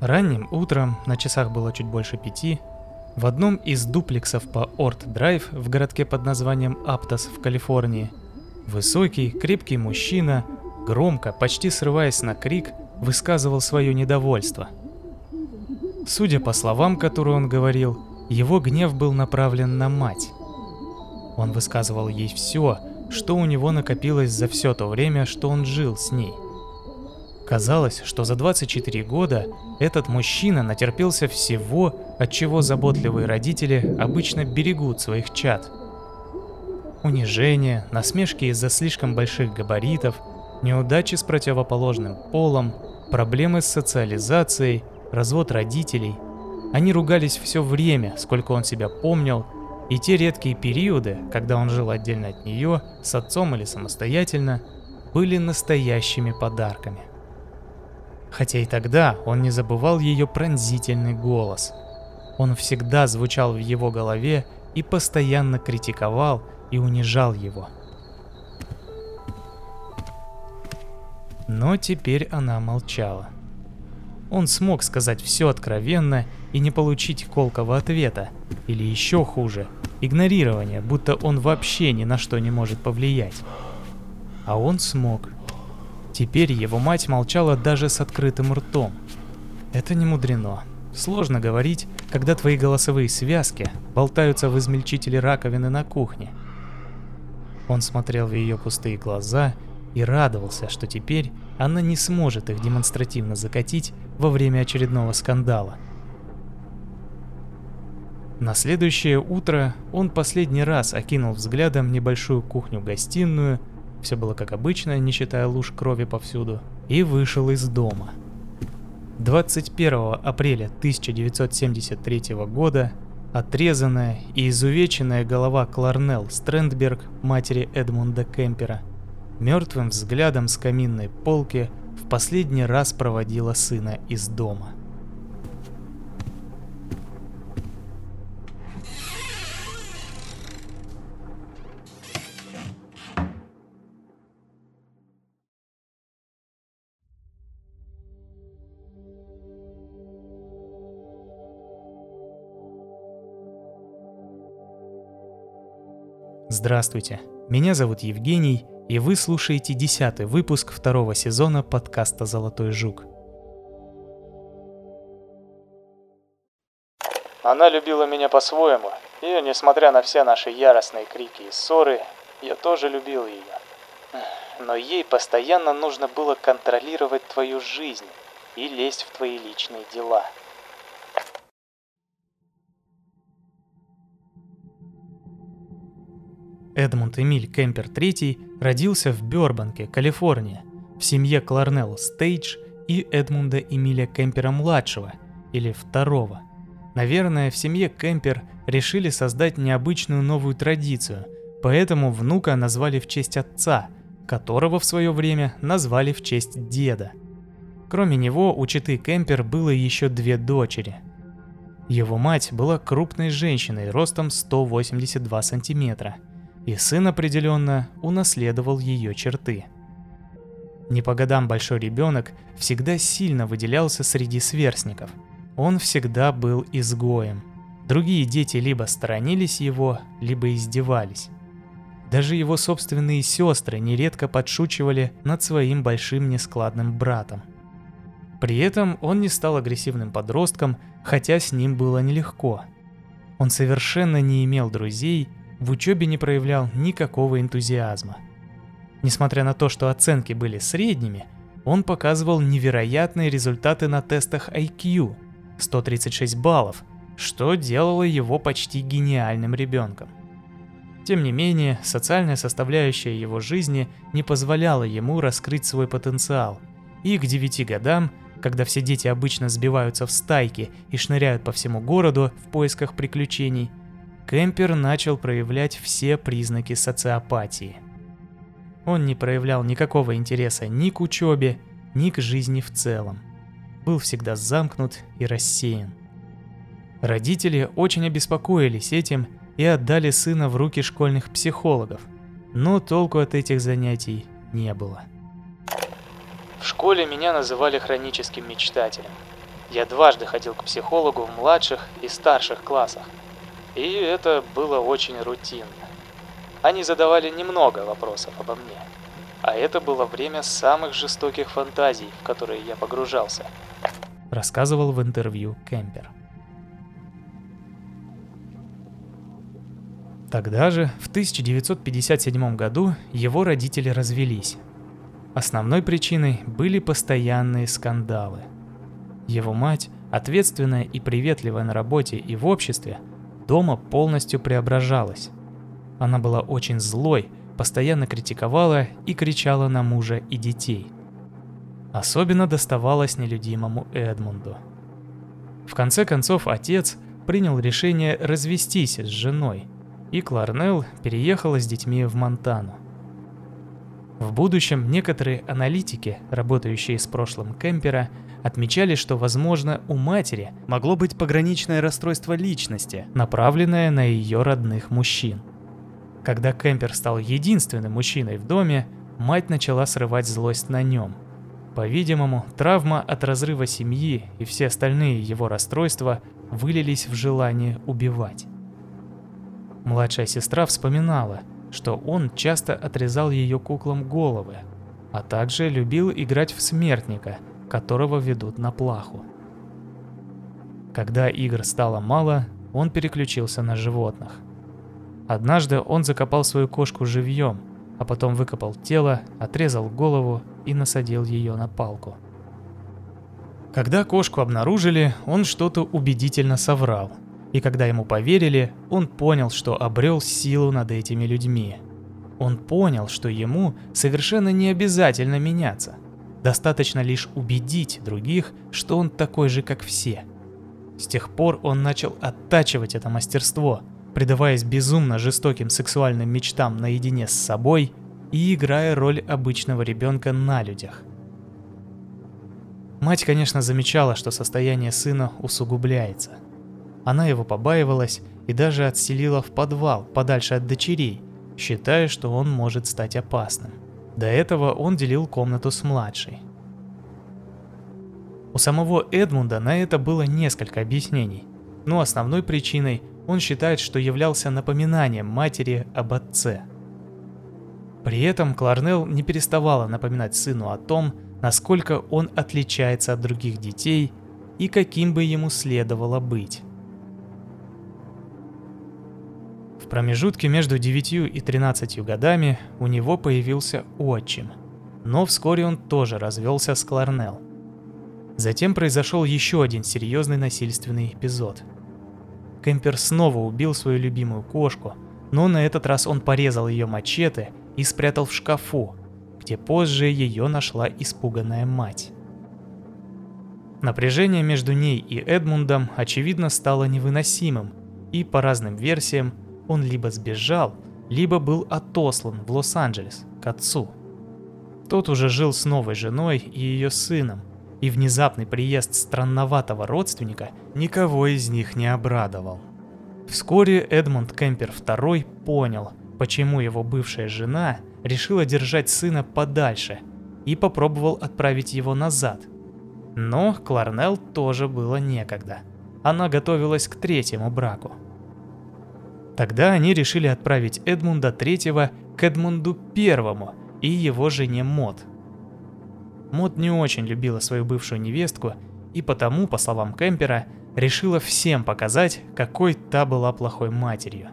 Ранним утром, на часах было чуть больше пяти, в одном из дуплексов по Орт-Драйв в городке под названием Аптос в Калифорнии, высокий, крепкий мужчина, громко, почти срываясь на крик, высказывал свое недовольство. Судя по словам, которые он говорил, его гнев был направлен на мать. Он высказывал ей все, что у него накопилось за все то время, что он жил с ней – Казалось, что за 24 года этот мужчина натерпелся всего, от чего заботливые родители обычно берегут своих чад. Унижение, насмешки из-за слишком больших габаритов, неудачи с противоположным полом, проблемы с социализацией, развод родителей. Они ругались все время, сколько он себя помнил, и те редкие периоды, когда он жил отдельно от нее, с отцом или самостоятельно, были настоящими подарками. Хотя и тогда он не забывал ее пронзительный голос. Он всегда звучал в его голове и постоянно критиковал и унижал его. Но теперь она молчала. Он смог сказать все откровенно и не получить колкого ответа, или еще хуже, игнорирования, будто он вообще ни на что не может повлиять. А он смог. Теперь его мать молчала даже с открытым ртом. Это не мудрено. Сложно говорить, когда твои голосовые связки болтаются в измельчителе раковины на кухне. Он смотрел в ее пустые глаза и радовался, что теперь она не сможет их демонстративно закатить во время очередного скандала. На следующее утро он последний раз окинул взглядом небольшую кухню-гостиную все было как обычно, не считая луж крови повсюду, и вышел из дома. 21 апреля 1973 года отрезанная и изувеченная голова Кларнелл Стрэндберг, матери Эдмунда Кемпера, мертвым взглядом с каминной полки в последний раз проводила сына из дома. Здравствуйте, меня зовут Евгений, и вы слушаете десятый выпуск второго сезона подкаста «Золотой жук». Она любила меня по-своему, и, несмотря на все наши яростные крики и ссоры, я тоже любил ее. Но ей постоянно нужно было контролировать твою жизнь и лезть в твои личные дела – Эдмунд Эмиль Кемпер III родился в Бёрбанке, Калифорния, в семье Кларнелл Стейдж и Эдмунда Эмиля Кемпера-младшего, или второго. Наверное, в семье Кемпер решили создать необычную новую традицию, поэтому внука назвали в честь отца, которого в свое время назвали в честь деда. Кроме него у Читы Кемпер было еще две дочери. Его мать была крупной женщиной ростом 182 сантиметра – и сын определенно унаследовал ее черты. Не по годам большой ребенок всегда сильно выделялся среди сверстников. Он всегда был изгоем. Другие дети либо сторонились его, либо издевались. Даже его собственные сестры нередко подшучивали над своим большим нескладным братом. При этом он не стал агрессивным подростком, хотя с ним было нелегко. Он совершенно не имел друзей в учебе не проявлял никакого энтузиазма. Несмотря на то, что оценки были средними, он показывал невероятные результаты на тестах IQ – 136 баллов, что делало его почти гениальным ребенком. Тем не менее, социальная составляющая его жизни не позволяла ему раскрыть свой потенциал, и к 9 годам, когда все дети обычно сбиваются в стайки и шныряют по всему городу в поисках приключений, Кемпер начал проявлять все признаки социопатии. Он не проявлял никакого интереса ни к учебе, ни к жизни в целом. Был всегда замкнут и рассеян. Родители очень обеспокоились этим и отдали сына в руки школьных психологов, но толку от этих занятий не было. В школе меня называли хроническим мечтателем. Я дважды ходил к психологу в младших и старших классах. И это было очень рутинно. Они задавали немного вопросов обо мне. А это было время самых жестоких фантазий, в которые я погружался. Рассказывал в интервью Кемпер. Тогда же, в 1957 году, его родители развелись. Основной причиной были постоянные скандалы. Его мать, ответственная и приветливая на работе и в обществе, дома полностью преображалась. Она была очень злой, постоянно критиковала и кричала на мужа и детей. Особенно доставалось нелюдимому Эдмунду. В конце концов, отец принял решение развестись с женой, и Кларнелл переехала с детьми в Монтану. В будущем некоторые аналитики, работающие с прошлым Кемпера, отмечали, что, возможно, у матери могло быть пограничное расстройство личности, направленное на ее родных мужчин. Когда Кемпер стал единственным мужчиной в доме, мать начала срывать злость на нем. По-видимому, травма от разрыва семьи и все остальные его расстройства вылились в желание убивать. Младшая сестра вспоминала, что он часто отрезал ее куклам головы, а также любил играть в смертника, которого ведут на плаху. Когда игр стало мало, он переключился на животных – Однажды он закопал свою кошку живьем, а потом выкопал тело, отрезал голову и насадил ее на палку. Когда кошку обнаружили, он что-то убедительно соврал. И когда ему поверили, он понял, что обрел силу над этими людьми. Он понял, что ему совершенно не обязательно меняться. Достаточно лишь убедить других, что он такой же, как все. С тех пор он начал оттачивать это мастерство – предаваясь безумно жестоким сексуальным мечтам наедине с собой и играя роль обычного ребенка на людях. Мать, конечно, замечала, что состояние сына усугубляется. Она его побаивалась и даже отселила в подвал, подальше от дочерей, считая, что он может стать опасным. До этого он делил комнату с младшей. У самого Эдмунда на это было несколько объяснений, но основной причиной он считает, что являлся напоминанием матери об отце. При этом Кларнелл не переставала напоминать сыну о том, насколько он отличается от других детей и каким бы ему следовало быть. Промежутке между 9 и 13 годами у него появился отчим, но вскоре он тоже развелся с Кларнелл. Затем произошел еще один серьезный насильственный эпизод – Кемпер снова убил свою любимую кошку, но на этот раз он порезал ее мачете и спрятал в шкафу, где позже ее нашла испуганная мать. Напряжение между ней и Эдмундом, очевидно, стало невыносимым, и по разным версиям он либо сбежал, либо был отослан в Лос-Анджелес к отцу. Тот уже жил с новой женой и ее сыном, и внезапный приезд странноватого родственника никого из них не обрадовал. Вскоре Эдмунд Кемпер II понял, почему его бывшая жена решила держать сына подальше и попробовал отправить его назад. Но Кларнелл тоже было некогда. Она готовилась к третьему браку. Тогда они решили отправить Эдмунда III к Эдмунду I и его жене Мод – Мод не очень любила свою бывшую невестку и потому, по словам Кемпера, решила всем показать, какой та была плохой матерью.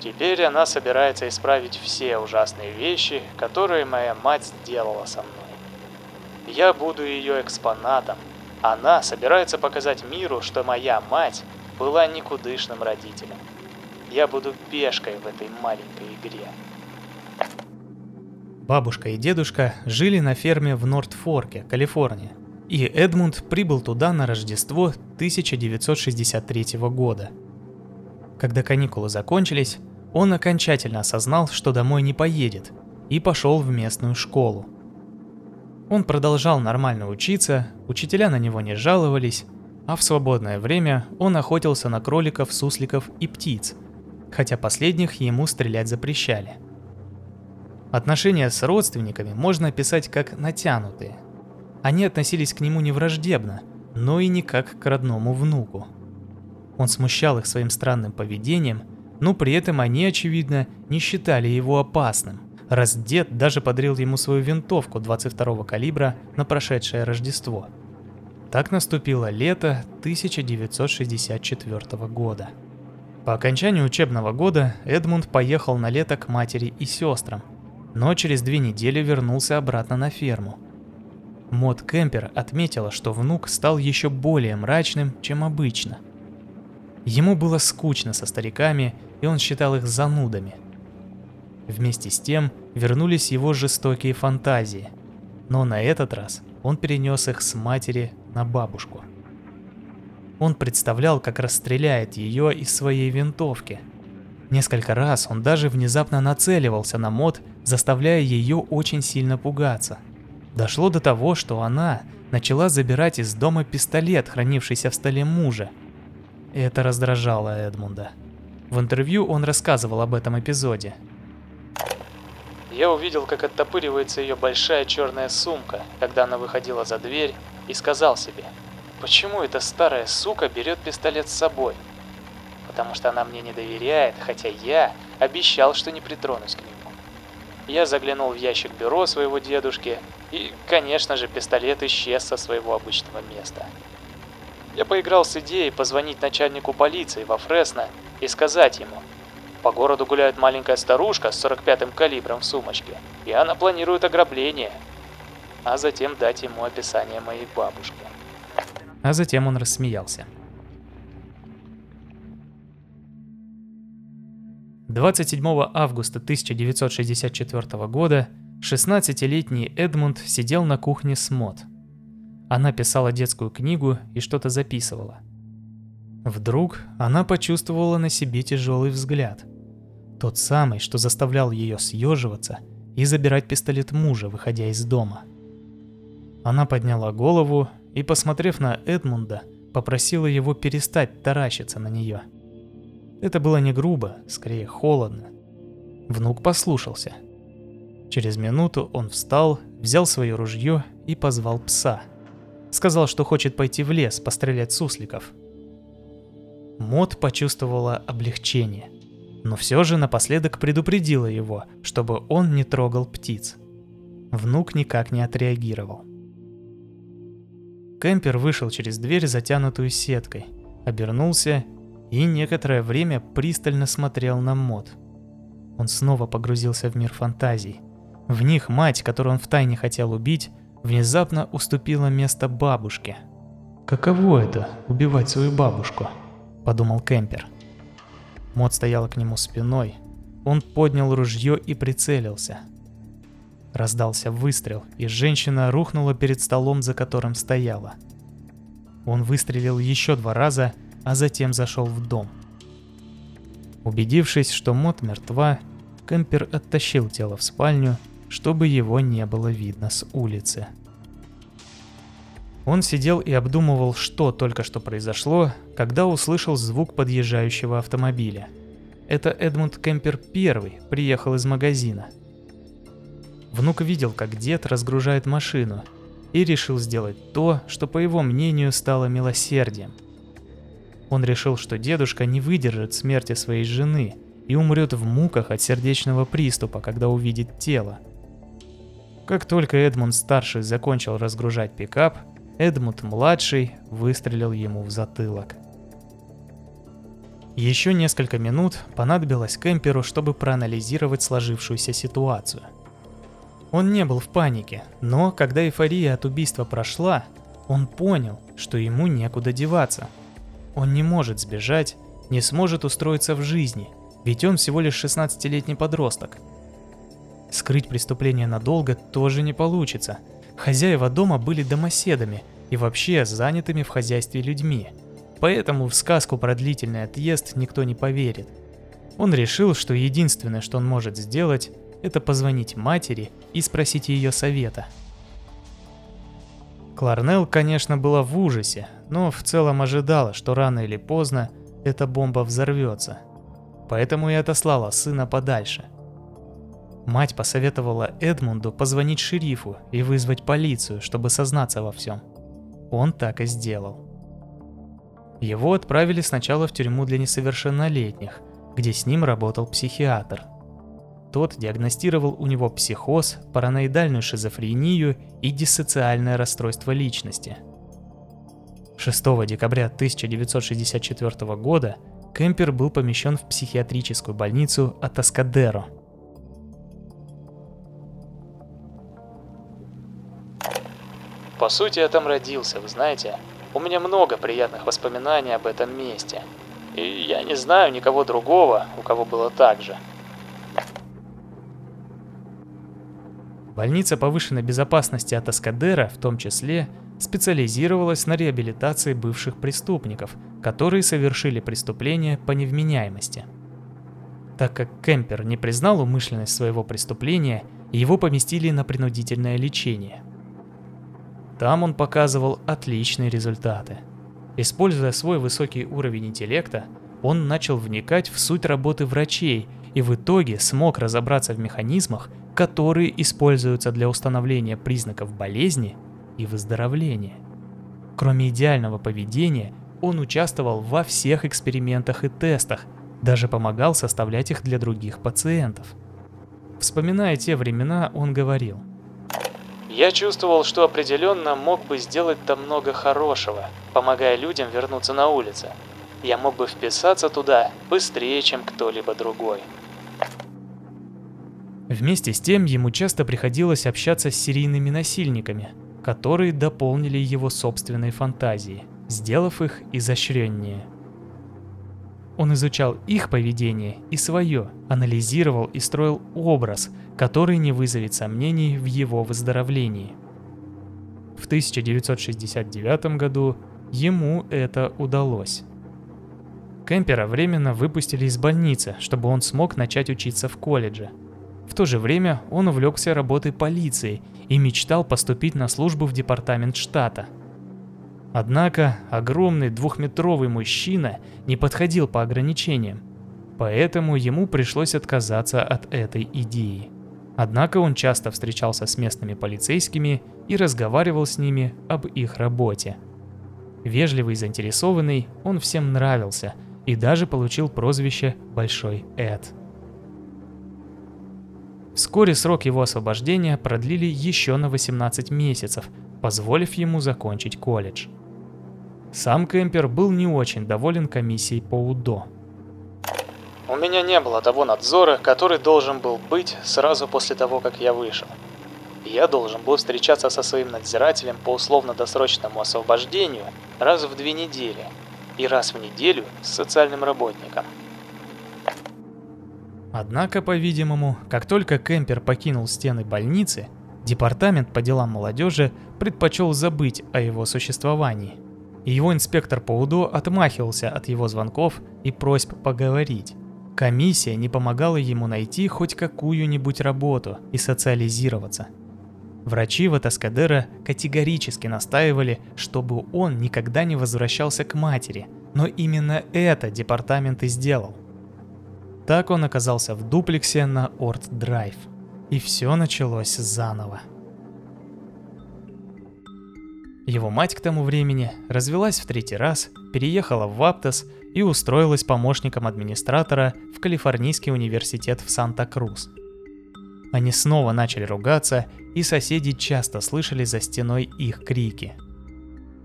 Теперь она собирается исправить все ужасные вещи, которые моя мать сделала со мной. Я буду ее экспонатом. Она собирается показать миру, что моя мать была никудышным родителем. Я буду пешкой в этой маленькой игре. Бабушка и дедушка жили на ферме в Норт-Форке, Калифорния, и Эдмунд прибыл туда на Рождество 1963 года. Когда каникулы закончились, он окончательно осознал, что домой не поедет, и пошел в местную школу. Он продолжал нормально учиться, учителя на него не жаловались, а в свободное время он охотился на кроликов, сусликов и птиц, хотя последних ему стрелять запрещали – Отношения с родственниками можно описать как натянутые. они относились к нему не враждебно, но и не как к родному внуку. Он смущал их своим странным поведением, но при этом они, очевидно, не считали его опасным, раз дед даже подарил ему свою винтовку 22-го калибра на прошедшее Рождество. Так наступило лето 1964 года. По окончанию учебного года Эдмунд поехал на лето к матери и сестрам, но через две недели вернулся обратно на ферму. Мод Кемпер отметила, что внук стал еще более мрачным, чем обычно. Ему было скучно со стариками, и он считал их занудами. Вместе с тем вернулись его жестокие фантазии, но на этот раз он перенес их с матери на бабушку. Он представлял, как расстреляет ее из своей винтовки. Несколько раз он даже внезапно нацеливался на мод, заставляя ее очень сильно пугаться. Дошло до того, что она начала забирать из дома пистолет, хранившийся в столе мужа. Это раздражало Эдмунда. В интервью он рассказывал об этом эпизоде. Я увидел, как оттопыривается ее большая черная сумка, когда она выходила за дверь, и сказал себе – Почему эта старая сука берет пистолет с собой? Потому что она мне не доверяет, хотя я обещал, что не притронусь к нему. Я заглянул в ящик бюро своего дедушки, и, конечно же, пистолет исчез со своего обычного места. Я поиграл с идеей позвонить начальнику полиции во Фресно и сказать ему, по городу гуляет маленькая старушка с 45-м калибром в сумочке, и она планирует ограбление, а затем дать ему описание моей бабушки а затем он рассмеялся. 27 августа 1964 года 16-летний Эдмунд сидел на кухне с Мод. Она писала детскую книгу и что-то записывала. Вдруг она почувствовала на себе тяжелый взгляд. Тот самый, что заставлял ее съеживаться и забирать пистолет мужа, выходя из дома. Она подняла голову и, посмотрев на Эдмунда, попросила его перестать таращиться на нее. Это было не грубо, скорее холодно. Внук послушался. Через минуту он встал, взял свое ружье и позвал пса. Сказал, что хочет пойти в лес пострелять сусликов. Мод почувствовала облегчение, но все же напоследок предупредила его, чтобы он не трогал птиц. Внук никак не отреагировал. Кемпер вышел через дверь, затянутую сеткой, обернулся и некоторое время пристально смотрел на мод. Он снова погрузился в мир фантазий. В них мать, которую он втайне хотел убить, внезапно уступила место бабушке. «Каково это — убивать свою бабушку?» – подумал Кемпер. Мод стояла к нему спиной. Он поднял ружье и прицелился – Раздался выстрел, и женщина рухнула перед столом, за которым стояла. Он выстрелил еще два раза, а затем зашел в дом. Убедившись, что Мот мертва, Кемпер оттащил тело в спальню, чтобы его не было видно с улицы. Он сидел и обдумывал, что только что произошло, когда услышал звук подъезжающего автомобиля. Это Эдмунд Кемпер первый приехал из магазина – Внук видел, как дед разгружает машину, и решил сделать то, что, по его мнению, стало милосердием. Он решил, что дедушка не выдержит смерти своей жены и умрет в муках от сердечного приступа, когда увидит тело. Как только Эдмунд-старший закончил разгружать пикап, Эдмунд-младший выстрелил ему в затылок. Еще несколько минут понадобилось Кемперу, чтобы проанализировать сложившуюся ситуацию – он не был в панике, но когда эйфория от убийства прошла, он понял, что ему некуда деваться. Он не может сбежать, не сможет устроиться в жизни, ведь он всего лишь 16-летний подросток. Скрыть преступление надолго тоже не получится. Хозяева дома были домоседами и вообще занятыми в хозяйстве людьми. Поэтому в сказку про длительный отъезд никто не поверит. Он решил, что единственное, что он может сделать, это позвонить матери и спросить ее совета. Кларнелл, конечно, была в ужасе, но в целом ожидала, что рано или поздно эта бомба взорвется. Поэтому и отослала сына подальше. Мать посоветовала Эдмунду позвонить шерифу и вызвать полицию, чтобы сознаться во всем. Он так и сделал. Его отправили сначала в тюрьму для несовершеннолетних, где с ним работал психиатр. Тот диагностировал у него психоз, параноидальную шизофрению и диссоциальное расстройство личности. 6 декабря 1964 года Кемпер был помещен в психиатрическую больницу Атаскадеро. По сути, я там родился, вы знаете. У меня много приятных воспоминаний об этом месте. И я не знаю никого другого, у кого было так же. Больница повышенной безопасности от Аскадера, в том числе, специализировалась на реабилитации бывших преступников, которые совершили преступление по невменяемости. Так как Кемпер не признал умышленность своего преступления, его поместили на принудительное лечение. Там он показывал отличные результаты. Используя свой высокий уровень интеллекта, он начал вникать в суть работы врачей и в итоге смог разобраться в механизмах, которые используются для установления признаков болезни и выздоровления. Кроме идеального поведения, он участвовал во всех экспериментах и тестах, даже помогал составлять их для других пациентов. Вспоминая те времена, он говорил. Я чувствовал, что определенно мог бы сделать там много хорошего, помогая людям вернуться на улицы. Я мог бы вписаться туда быстрее, чем кто-либо другой. Вместе с тем ему часто приходилось общаться с серийными насильниками, которые дополнили его собственные фантазии, сделав их изощреннее. Он изучал их поведение и свое, анализировал и строил образ, который не вызовет сомнений в его выздоровлении. В 1969 году ему это удалось. Кемпера временно выпустили из больницы, чтобы он смог начать учиться в колледже. В то же время он увлекся работой полиции и мечтал поступить на службу в департамент штата – Однако огромный двухметровый мужчина не подходил по ограничениям, поэтому ему пришлось отказаться от этой идеи. Однако он часто встречался с местными полицейскими и разговаривал с ними об их работе. Вежливый и заинтересованный, он всем нравился и даже получил прозвище «Большой Эд». Вскоре срок его освобождения продлили еще на 18 месяцев, позволив ему закончить колледж. Сам Кемпер был не очень доволен комиссией по УДО. У меня не было того надзора, который должен был быть сразу после того, как я вышел. Я должен был встречаться со своим надзирателем по условно-досрочному освобождению раз в две недели и раз в неделю с социальным работником. Однако, по-видимому, как только Кемпер покинул стены больницы, Департамент по делам молодежи предпочел забыть о его существовании – и его инспектор по УДО отмахивался от его звонков и просьб поговорить. Комиссия не помогала ему найти хоть какую-нибудь работу и социализироваться. Врачи в Этаскадера категорически настаивали, чтобы он никогда не возвращался к матери, но именно это департамент и сделал. Так он оказался в дуплексе на Орт-Драйв. И все началось заново. Его мать к тому времени развелась в третий раз, переехала в Ваптас и устроилась помощником администратора в Калифорнийский университет в Санта-Крус. Они снова начали ругаться, и соседи часто слышали за стеной их крики.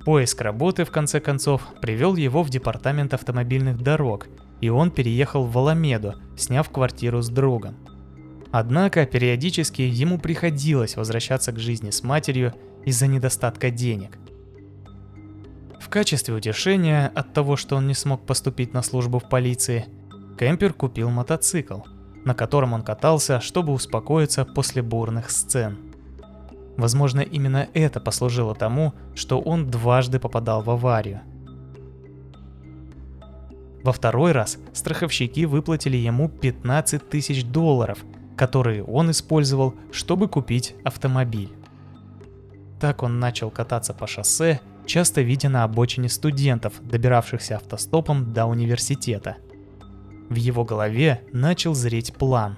Поиск работы, в конце концов, привел его в департамент автомобильных дорог, и он переехал в Валамеду, сняв квартиру с другом. Однако периодически ему приходилось возвращаться к жизни с матерью из-за недостатка денег. В качестве утешения от того, что он не смог поступить на службу в полиции, Кемпер купил мотоцикл, на котором он катался, чтобы успокоиться после бурных сцен. Возможно, именно это послужило тому, что он дважды попадал в аварию. Во второй раз страховщики выплатили ему 15 тысяч долларов, которые он использовал, чтобы купить автомобиль. Так он начал кататься по шоссе, часто видя на обочине студентов, добиравшихся автостопом до университета. В его голове начал зреть план.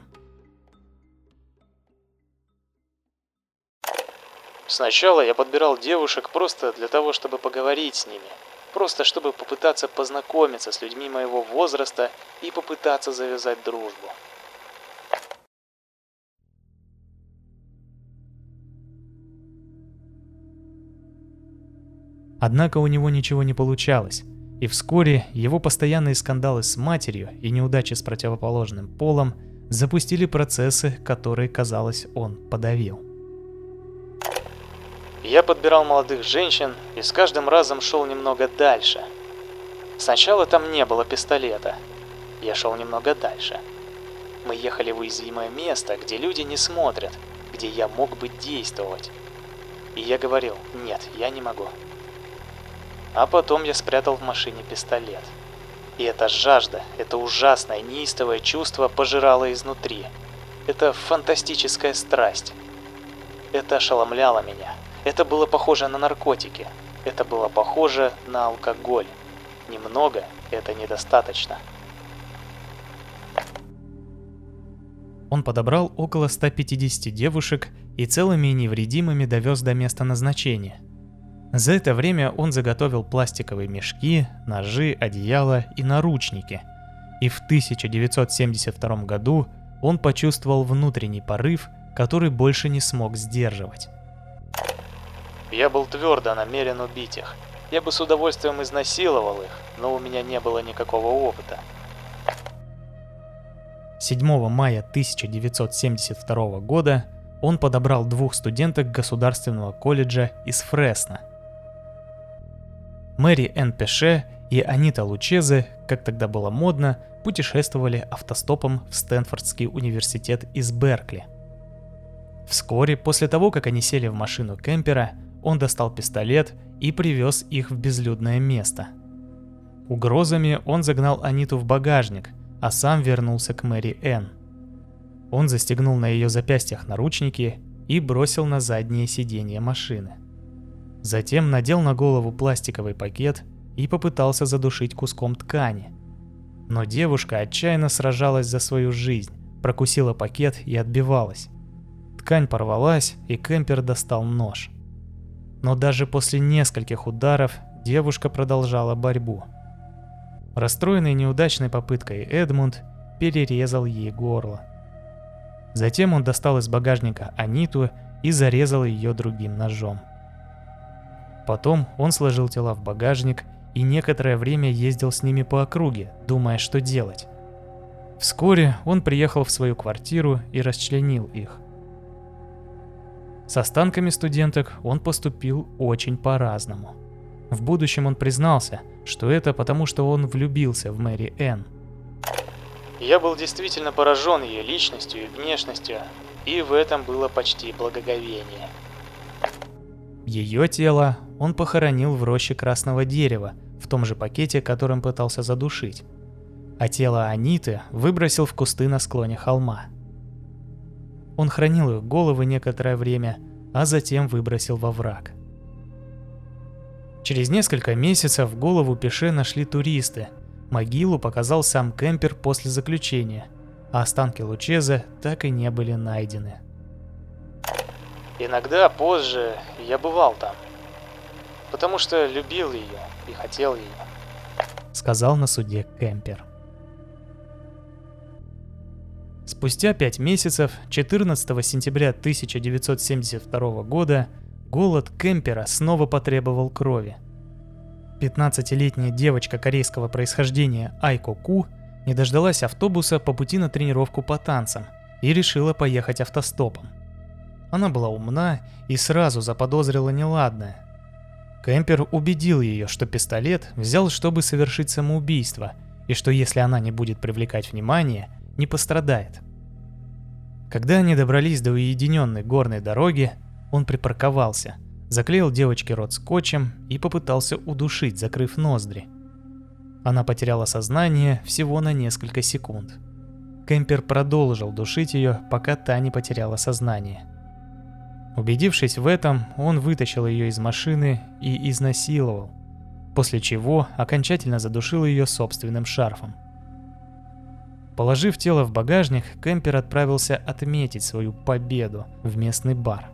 Сначала я подбирал девушек просто для того, чтобы поговорить с ними – Просто чтобы попытаться познакомиться с людьми моего возраста и попытаться завязать дружбу. Однако у него ничего не получалось, и вскоре его постоянные скандалы с матерью и неудачи с противоположным полом запустили процессы, которые, казалось, он подавил. Я подбирал молодых женщин и с каждым разом шел немного дальше. Сначала там не было пистолета. Я шел немного дальше. Мы ехали в уязвимое место, где люди не смотрят, где я мог бы действовать. И я говорил, нет, я не могу. А потом я спрятал в машине пистолет. И эта жажда, это ужасное, неистовое чувство пожирало изнутри. Это фантастическая страсть. Это ошеломляло меня. Это было похоже на наркотики. Это было похоже на алкоголь. Немного – это недостаточно. Он подобрал около 150 девушек и целыми и невредимыми довез до места назначения. За это время он заготовил пластиковые мешки, ножи, одеяло и наручники. И в 1972 году он почувствовал внутренний порыв, который больше не смог сдерживать. Я был твердо намерен убить их. Я бы с удовольствием изнасиловал их, но у меня не было никакого опыта. 7 мая 1972 года он подобрал двух студенток Государственного колледжа из Фресно – Мэри Энн Пеше и Анита Лучезе, как тогда было модно, путешествовали автостопом в Стэнфордский университет из Беркли. Вскоре после того, как они сели в машину кемпера, он достал пистолет и привез их в безлюдное место. Угрозами он загнал Аниту в багажник, а сам вернулся к Мэри Энн. Он застегнул на ее запястьях наручники и бросил на заднее сиденье машины. Затем надел на голову пластиковый пакет и попытался задушить куском ткани. Но девушка отчаянно сражалась за свою жизнь, прокусила пакет и отбивалась. Ткань порвалась, и Кемпер достал нож. Но даже после нескольких ударов девушка продолжала борьбу. Расстроенный неудачной попыткой Эдмунд перерезал ей горло. Затем он достал из багажника Аниту и зарезал ее другим ножом. Потом он сложил тела в багажник и некоторое время ездил с ними по округе, думая, что делать. Вскоре он приехал в свою квартиру и расчленил их. С останками студенток он поступил очень по-разному. В будущем он признался, что это потому, что он влюбился в Мэри Энн. Я был действительно поражен ее личностью и внешностью, и в этом было почти благоговение. Ее тело он похоронил в роще красного дерева, в том же пакете, которым пытался задушить. А тело Аниты выбросил в кусты на склоне холма. Он хранил их головы некоторое время, а затем выбросил во враг. Через несколько месяцев голову Пеше нашли туристы. Могилу показал сам Кемпер после заключения, а останки Лучеза так и не были найдены. Иногда позже я бывал там потому что любил ее и хотел ее. Сказал на суде Кемпер. Спустя пять месяцев, 14 сентября 1972 года, голод Кемпера снова потребовал крови. 15-летняя девочка корейского происхождения Айко Ку не дождалась автобуса по пути на тренировку по танцам и решила поехать автостопом. Она была умна и сразу заподозрила неладное, Кемпер убедил ее, что пистолет взял, чтобы совершить самоубийство, и что если она не будет привлекать внимание, не пострадает. Когда они добрались до уединенной горной дороги, он припарковался, заклеил девочке рот скотчем и попытался удушить, закрыв ноздри. Она потеряла сознание всего на несколько секунд. Кемпер продолжил душить ее, пока та не потеряла сознание – Убедившись в этом, он вытащил ее из машины и изнасиловал, после чего окончательно задушил ее собственным шарфом. Положив тело в багажник, Кемпер отправился отметить свою победу в местный бар.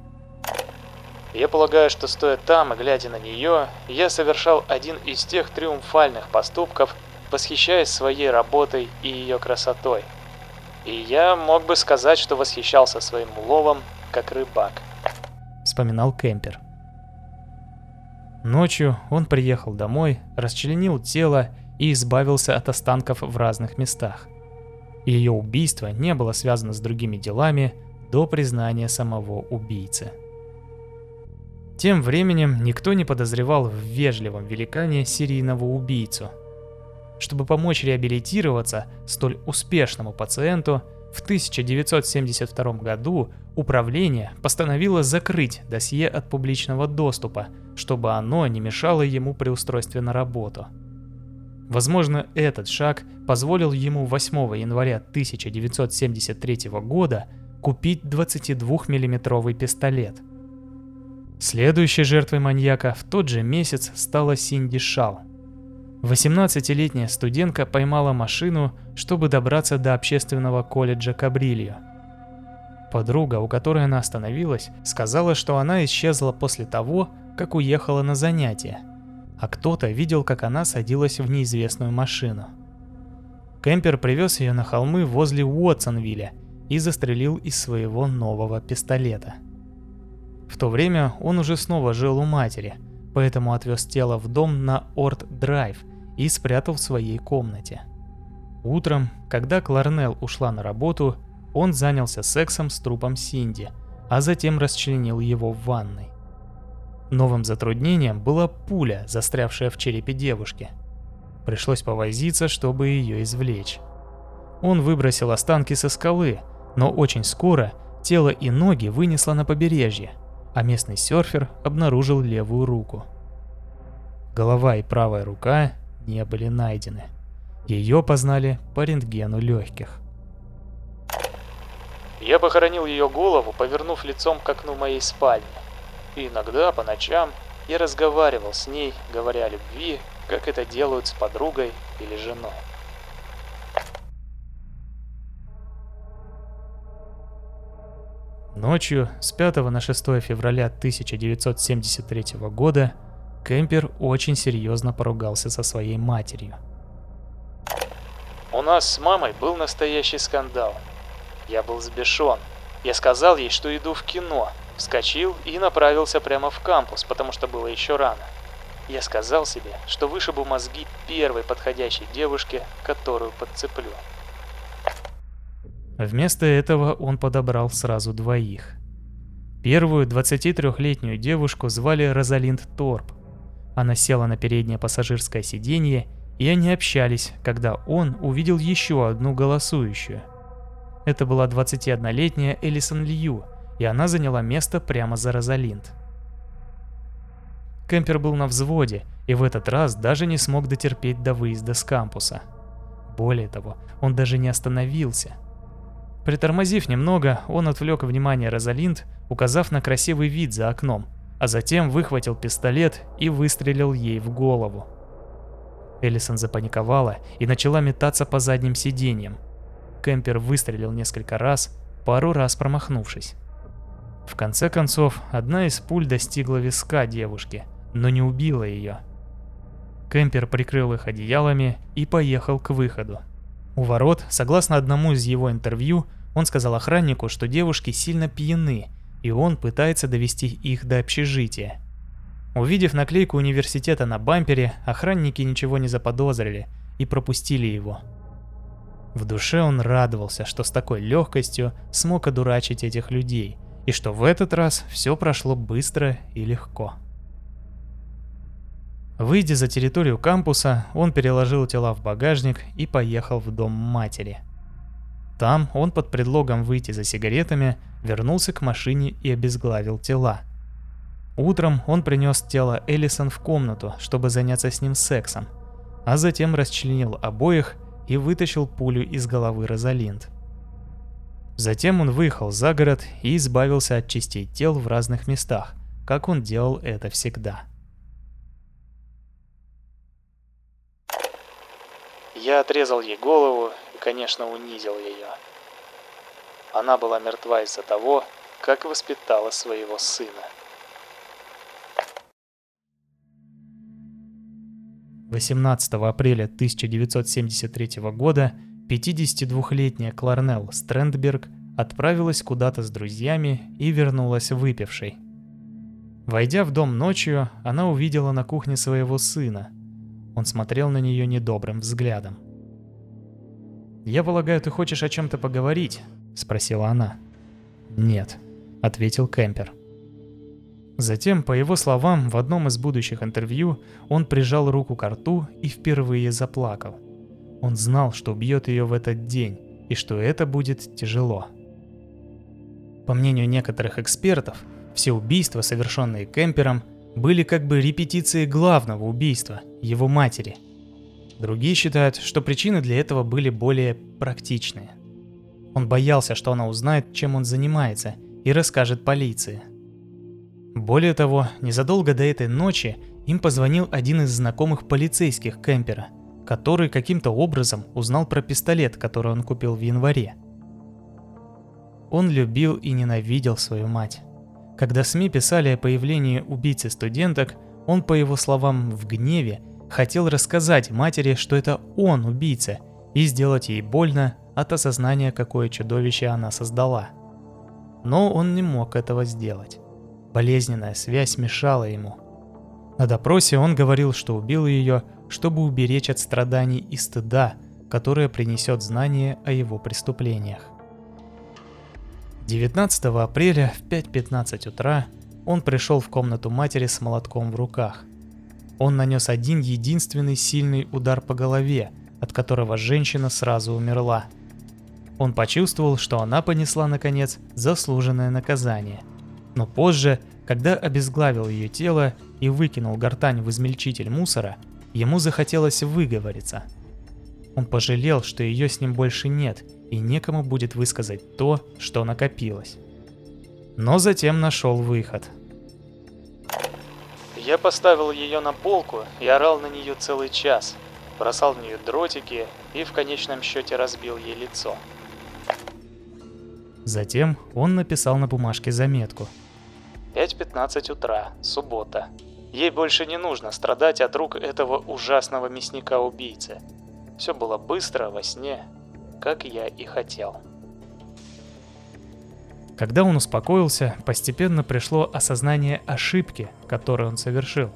Я полагаю, что стоя там и глядя на нее, я совершал один из тех триумфальных поступков, восхищаясь своей работой и ее красотой. И я мог бы сказать, что восхищался своим уловом, как рыбак. Вспоминал Кемпер. Ночью он приехал домой, расчленил тело и избавился от останков в разных местах. Ее убийство не было связано с другими делами до признания самого убийцы. Тем временем никто не подозревал в вежливом великане серийного убийцу. Чтобы помочь реабилитироваться столь успешному пациенту, в 1972 году управление постановило закрыть досье от публичного доступа, чтобы оно не мешало ему при устройстве на работу. Возможно, этот шаг позволил ему 8 января 1973 года купить 22-миллиметровый пистолет. Следующей жертвой маньяка в тот же месяц стала Синди Шал. 18-летняя студентка поймала машину, чтобы добраться до общественного колледжа Кабрильо. Подруга, у которой она остановилась, сказала, что она исчезла после того, как уехала на занятия, а кто-то видел, как она садилась в неизвестную машину. Кемпер привез ее на холмы возле Уотсонвилля и застрелил из своего нового пистолета. В то время он уже снова жил у матери, поэтому отвез тело в дом на Орт-Драйв и спрятал в своей комнате. Утром, когда Кларнелл ушла на работу, он занялся сексом с трупом Синди, а затем расчленил его в ванной. Новым затруднением была пуля, застрявшая в черепе девушки. Пришлось повозиться, чтобы ее извлечь. Он выбросил останки со скалы, но очень скоро тело и ноги вынесло на побережье, а местный серфер обнаружил левую руку. Голова и правая рука не были найдены. Ее познали по рентгену легких. Я похоронил ее голову, повернув лицом к окну моей спальни. И иногда по ночам я разговаривал с ней, говоря о любви, как это делают с подругой или женой. Ночью с 5 на 6 февраля 1973 года Кемпер очень серьезно поругался со своей матерью. У нас с мамой был настоящий скандал. Я был сбешен. Я сказал ей, что иду в кино, вскочил и направился прямо в кампус, потому что было еще рано. Я сказал себе, что вышибу мозги первой подходящей девушке, которую подцеплю. Вместо этого он подобрал сразу двоих. Первую 23-летнюю девушку звали Розалинд Торп. Она села на переднее пассажирское сиденье, и они общались, когда он увидел еще одну голосующую. Это была 21-летняя Элисон Лью, и она заняла место прямо за Розалинд. Кемпер был на взводе, и в этот раз даже не смог дотерпеть до выезда с кампуса. Более того, он даже не остановился – Притормозив немного, он отвлек внимание Розалинд, указав на красивый вид за окном, а затем выхватил пистолет и выстрелил ей в голову. Эллисон запаниковала и начала метаться по задним сиденьям. Кемпер выстрелил несколько раз, пару раз промахнувшись. В конце концов, одна из пуль достигла виска девушки, но не убила ее. Кемпер прикрыл их одеялами и поехал к выходу. У ворот, согласно одному из его интервью, он сказал охраннику, что девушки сильно пьяны, и он пытается довести их до общежития. Увидев наклейку университета на бампере, охранники ничего не заподозрили и пропустили его. В душе он радовался, что с такой легкостью смог одурачить этих людей, и что в этот раз все прошло быстро и легко. Выйдя за территорию кампуса, он переложил тела в багажник и поехал в дом матери. Там он под предлогом выйти за сигаретами вернулся к машине и обезглавил тела. Утром он принес тело Эллисон в комнату, чтобы заняться с ним сексом, а затем расчленил обоих и вытащил пулю из головы Розалинд. Затем он выехал за город и избавился от частей тел в разных местах, как он делал это всегда. Я отрезал ей голову и, конечно, унизил ее. Она была мертва из-за того, как воспитала своего сына. 18 апреля 1973 года 52-летняя Кларнелл Стрэндберг отправилась куда-то с друзьями и вернулась выпившей. Войдя в дом ночью, она увидела на кухне своего сына. Он смотрел на нее недобрым взглядом. «Я полагаю, ты хочешь о чем-то поговорить?» — спросила она. «Нет», — ответил Кемпер. Затем, по его словам, в одном из будущих интервью он прижал руку к рту и впервые заплакал. Он знал, что убьет ее в этот день, и что это будет тяжело. По мнению некоторых экспертов, все убийства, совершенные Кемпером, были как бы репетицией главного убийства, его матери. Другие считают, что причины для этого были более практичные. Он боялся, что она узнает, чем он занимается, и расскажет полиции – более того, незадолго до этой ночи им позвонил один из знакомых полицейских Кемпера, который каким-то образом узнал про пистолет, который он купил в январе. Он любил и ненавидел свою мать. Когда СМИ писали о появлении убийцы студенток, он, по его словам, в гневе хотел рассказать матери, что это он убийца, и сделать ей больно от осознания, какое чудовище она создала. Но он не мог этого сделать. Болезненная связь мешала ему. На допросе он говорил, что убил ее, чтобы уберечь от страданий и стыда, которое принесет знание о его преступлениях. 19 апреля в 5.15 утра он пришел в комнату матери с молотком в руках. Он нанес один единственный сильный удар по голове, от которого женщина сразу умерла. Он почувствовал, что она понесла, наконец, заслуженное наказание – но позже, когда обезглавил ее тело и выкинул гортань в измельчитель мусора, ему захотелось выговориться. Он пожалел, что ее с ним больше нет, и некому будет высказать то, что накопилось. Но затем нашел выход. Я поставил ее на полку и орал на нее целый час, бросал в нее дротики и в конечном счете разбил ей лицо. Затем он написал на бумажке заметку – 5.15 утра, суббота. Ей больше не нужно страдать от рук этого ужасного мясника-убийцы. Все было быстро, во сне, как я и хотел. Когда он успокоился, постепенно пришло осознание ошибки, которую он совершил.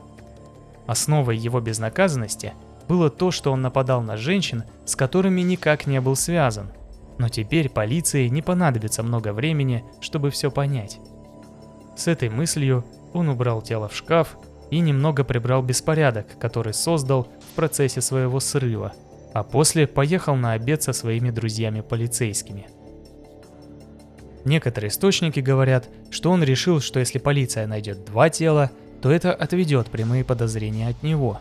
Основой его безнаказанности было то, что он нападал на женщин, с которыми никак не был связан. Но теперь полиции не понадобится много времени, чтобы все понять. С этой мыслью он убрал тело в шкаф и немного прибрал беспорядок, который создал в процессе своего срыва, а после поехал на обед со своими друзьями-полицейскими. Некоторые источники говорят, что он решил, что если полиция найдет два тела, то это отведет прямые подозрения от него.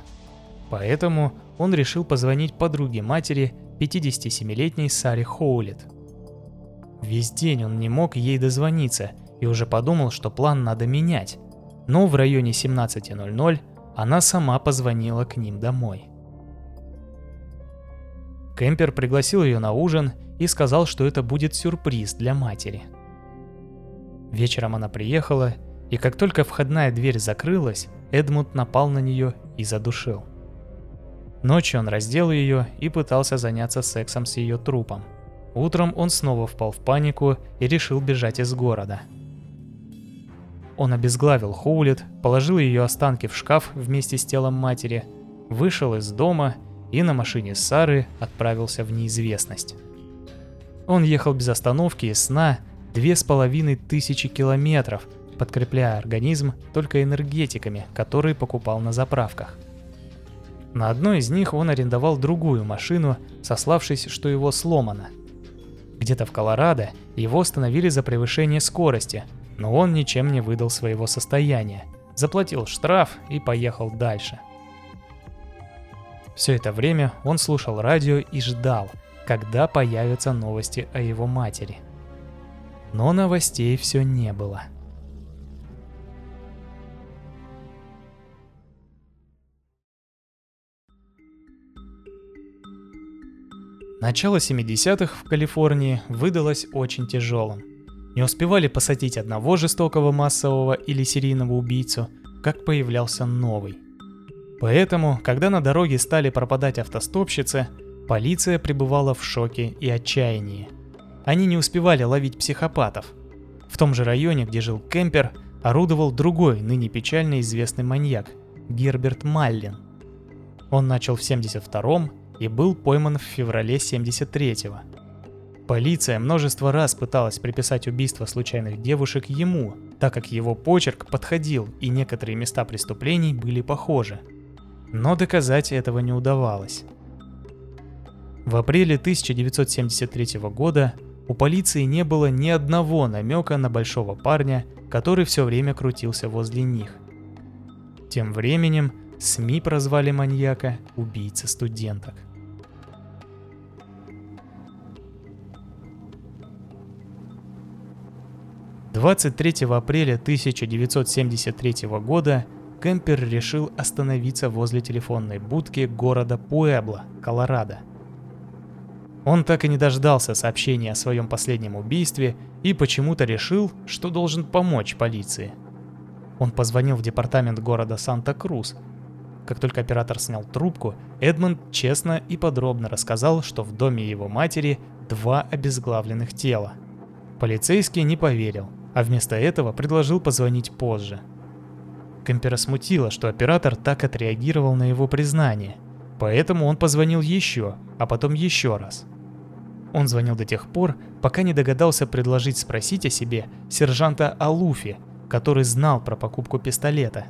Поэтому он решил позвонить подруге матери, 57-летней Саре Хоулет. Весь день он не мог ей дозвониться – и уже подумал, что план надо менять. Но в районе 17.00 она сама позвонила к ним домой. Кемпер пригласил ее на ужин и сказал, что это будет сюрприз для матери. Вечером она приехала, и как только входная дверь закрылась, Эдмунд напал на нее и задушил. Ночью он раздел ее и пытался заняться сексом с ее трупом. Утром он снова впал в панику и решил бежать из города – он обезглавил Хоулет, положил ее останки в шкаф вместе с телом матери, вышел из дома и на машине Сары отправился в неизвестность. Он ехал без остановки и сна две с половиной тысячи километров, подкрепляя организм только энергетиками, которые покупал на заправках. На одной из них он арендовал другую машину, сославшись, что его сломано. Где-то в Колорадо его остановили за превышение скорости, но он ничем не выдал своего состояния, заплатил штраф и поехал дальше. Все это время он слушал радио и ждал, когда появятся новости о его матери. Но новостей все не было. Начало 70-х в Калифорнии выдалось очень тяжелым – не успевали посадить одного жестокого массового или серийного убийцу, как появлялся новый. Поэтому, когда на дороге стали пропадать автостопщицы, полиция пребывала в шоке и отчаянии. Они не успевали ловить психопатов. В том же районе, где жил Кемпер, орудовал другой, ныне печально известный маньяк – Герберт Маллин. Он начал в 72-м и был пойман в феврале 73-го. Полиция множество раз пыталась приписать убийство случайных девушек ему, так как его почерк подходил и некоторые места преступлений были похожи. Но доказать этого не удавалось. В апреле 1973 года у полиции не было ни одного намека на большого парня, который все время крутился возле них. Тем временем СМИ прозвали маньяка убийца студенток. 23 апреля 1973 года Кемпер решил остановиться возле телефонной будки города Пуэбло, Колорадо. Он так и не дождался сообщения о своем последнем убийстве и почему-то решил, что должен помочь полиции. Он позвонил в департамент города Санта-Крус. Как только оператор снял трубку, Эдмонд честно и подробно рассказал, что в доме его матери два обезглавленных тела. Полицейский не поверил – а вместо этого предложил позвонить позже. Кемпера смутило, что оператор так отреагировал на его признание, поэтому он позвонил еще, а потом еще раз. Он звонил до тех пор, пока не догадался предложить спросить о себе сержанта Алуфи, который знал про покупку пистолета.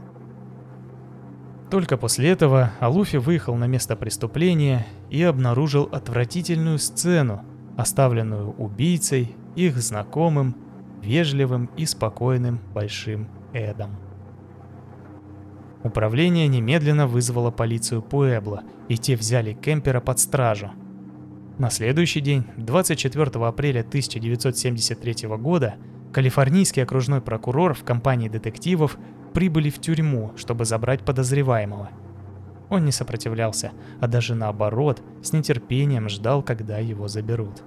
Только после этого Алуфи выехал на место преступления и обнаружил отвратительную сцену, оставленную убийцей, их знакомым вежливым и спокойным Большим Эдом. Управление немедленно вызвало полицию Пуэбло, и те взяли Кемпера под стражу. На следующий день, 24 апреля 1973 года, калифорнийский окружной прокурор в компании детективов прибыли в тюрьму, чтобы забрать подозреваемого. Он не сопротивлялся, а даже наоборот, с нетерпением ждал, когда его заберут.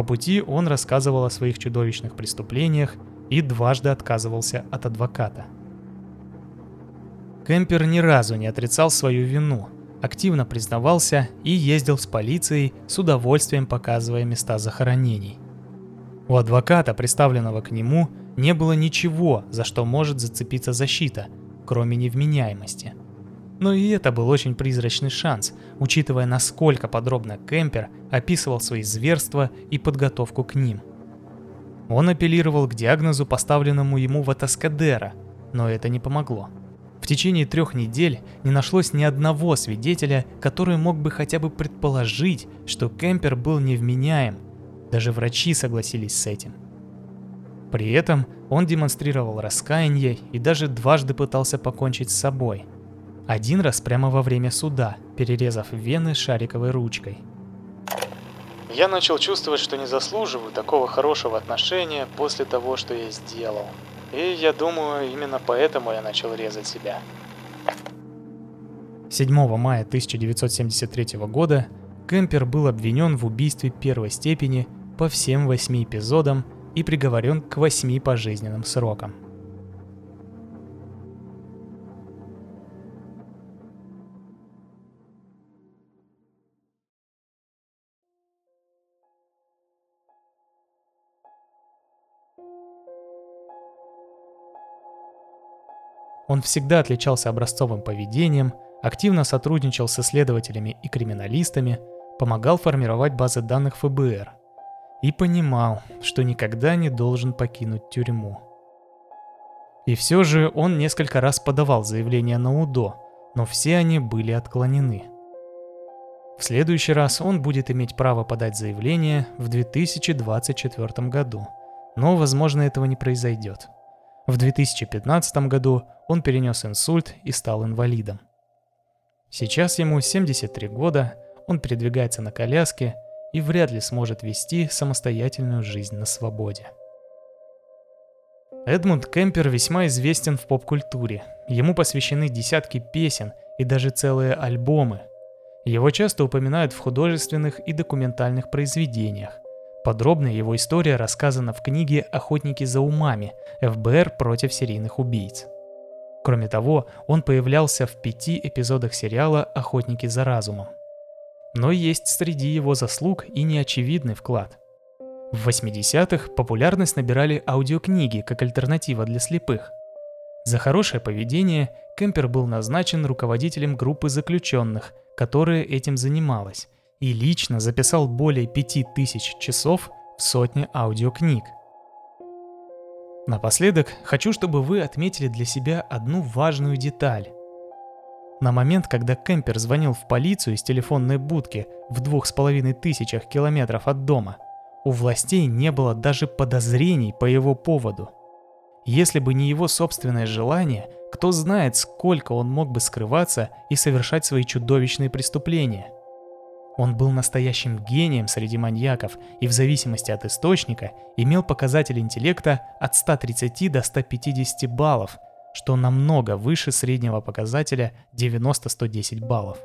По пути он рассказывал о своих чудовищных преступлениях и дважды отказывался от адвоката. Кемпер ни разу не отрицал свою вину, активно признавался и ездил с полицией, с удовольствием показывая места захоронений. У адвоката, представленного к нему, не было ничего, за что может зацепиться защита, кроме невменяемости – но и это был очень призрачный шанс, учитывая насколько подробно Кемпер описывал свои зверства и подготовку к ним. Он апеллировал к диагнозу, поставленному ему в Атаскадера, но это не помогло. В течение трех недель не нашлось ни одного свидетеля, который мог бы хотя бы предположить, что Кемпер был невменяем. Даже врачи согласились с этим. При этом он демонстрировал раскаяние и даже дважды пытался покончить с собой – один раз прямо во время суда, перерезав вены шариковой ручкой. Я начал чувствовать, что не заслуживаю такого хорошего отношения после того, что я сделал. И я думаю, именно поэтому я начал резать себя. 7 мая 1973 года Кемпер был обвинен в убийстве первой степени по всем восьми эпизодам и приговорен к восьми пожизненным срокам. Он всегда отличался образцовым поведением, активно сотрудничал с исследователями и криминалистами, помогал формировать базы данных ФБР и понимал, что никогда не должен покинуть тюрьму. И все же он несколько раз подавал заявления на УДО, но все они были отклонены. В следующий раз он будет иметь право подать заявление в 2024 году, но, возможно, этого не произойдет. В 2015 году он перенес инсульт и стал инвалидом. Сейчас ему 73 года, он передвигается на коляске и вряд ли сможет вести самостоятельную жизнь на свободе. Эдмунд Кемпер весьма известен в поп-культуре. Ему посвящены десятки песен и даже целые альбомы. Его часто упоминают в художественных и документальных произведениях. Подробно его история рассказана в книге «Охотники за умами. ФБР против серийных убийц». Кроме того, он появлялся в пяти эпизодах сериала «Охотники за разумом». Но есть среди его заслуг и неочевидный вклад. В 80-х популярность набирали аудиокниги как альтернатива для слепых. За хорошее поведение Кемпер был назначен руководителем группы заключенных, которая этим занималась, и лично записал более 5000 часов в сотне аудиокниг. Напоследок хочу, чтобы вы отметили для себя одну важную деталь. На момент, когда Кемпер звонил в полицию из телефонной будки в двух с половиной тысячах километров от дома, у властей не было даже подозрений по его поводу. Если бы не его собственное желание, кто знает, сколько он мог бы скрываться и совершать свои чудовищные преступления – он был настоящим гением среди маньяков и в зависимости от источника имел показатель интеллекта от 130 до 150 баллов, что намного выше среднего показателя 90-110 баллов.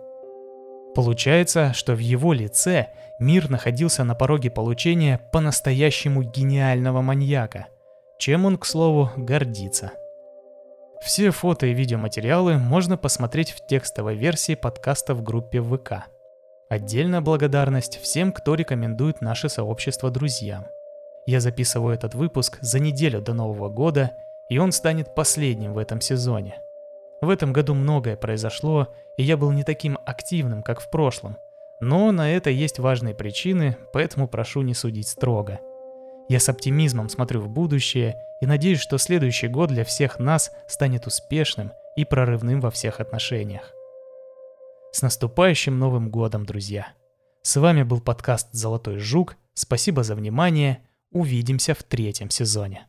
Получается, что в его лице мир находился на пороге получения по-настоящему гениального маньяка, чем он, к слову, гордится. Все фото и видеоматериалы можно посмотреть в текстовой версии подкаста в группе ВК – Отдельная благодарность всем, кто рекомендует наше сообщество друзьям. Я записываю этот выпуск за неделю до Нового года, и он станет последним в этом сезоне. В этом году многое произошло, и я был не таким активным, как в прошлом. Но на это есть важные причины, поэтому прошу не судить строго. Я с оптимизмом смотрю в будущее и надеюсь, что следующий год для всех нас станет успешным и прорывным во всех отношениях. С наступающим Новым годом, друзья! С вами был подкаст «Золотой жук». Спасибо за внимание. Увидимся в третьем сезоне.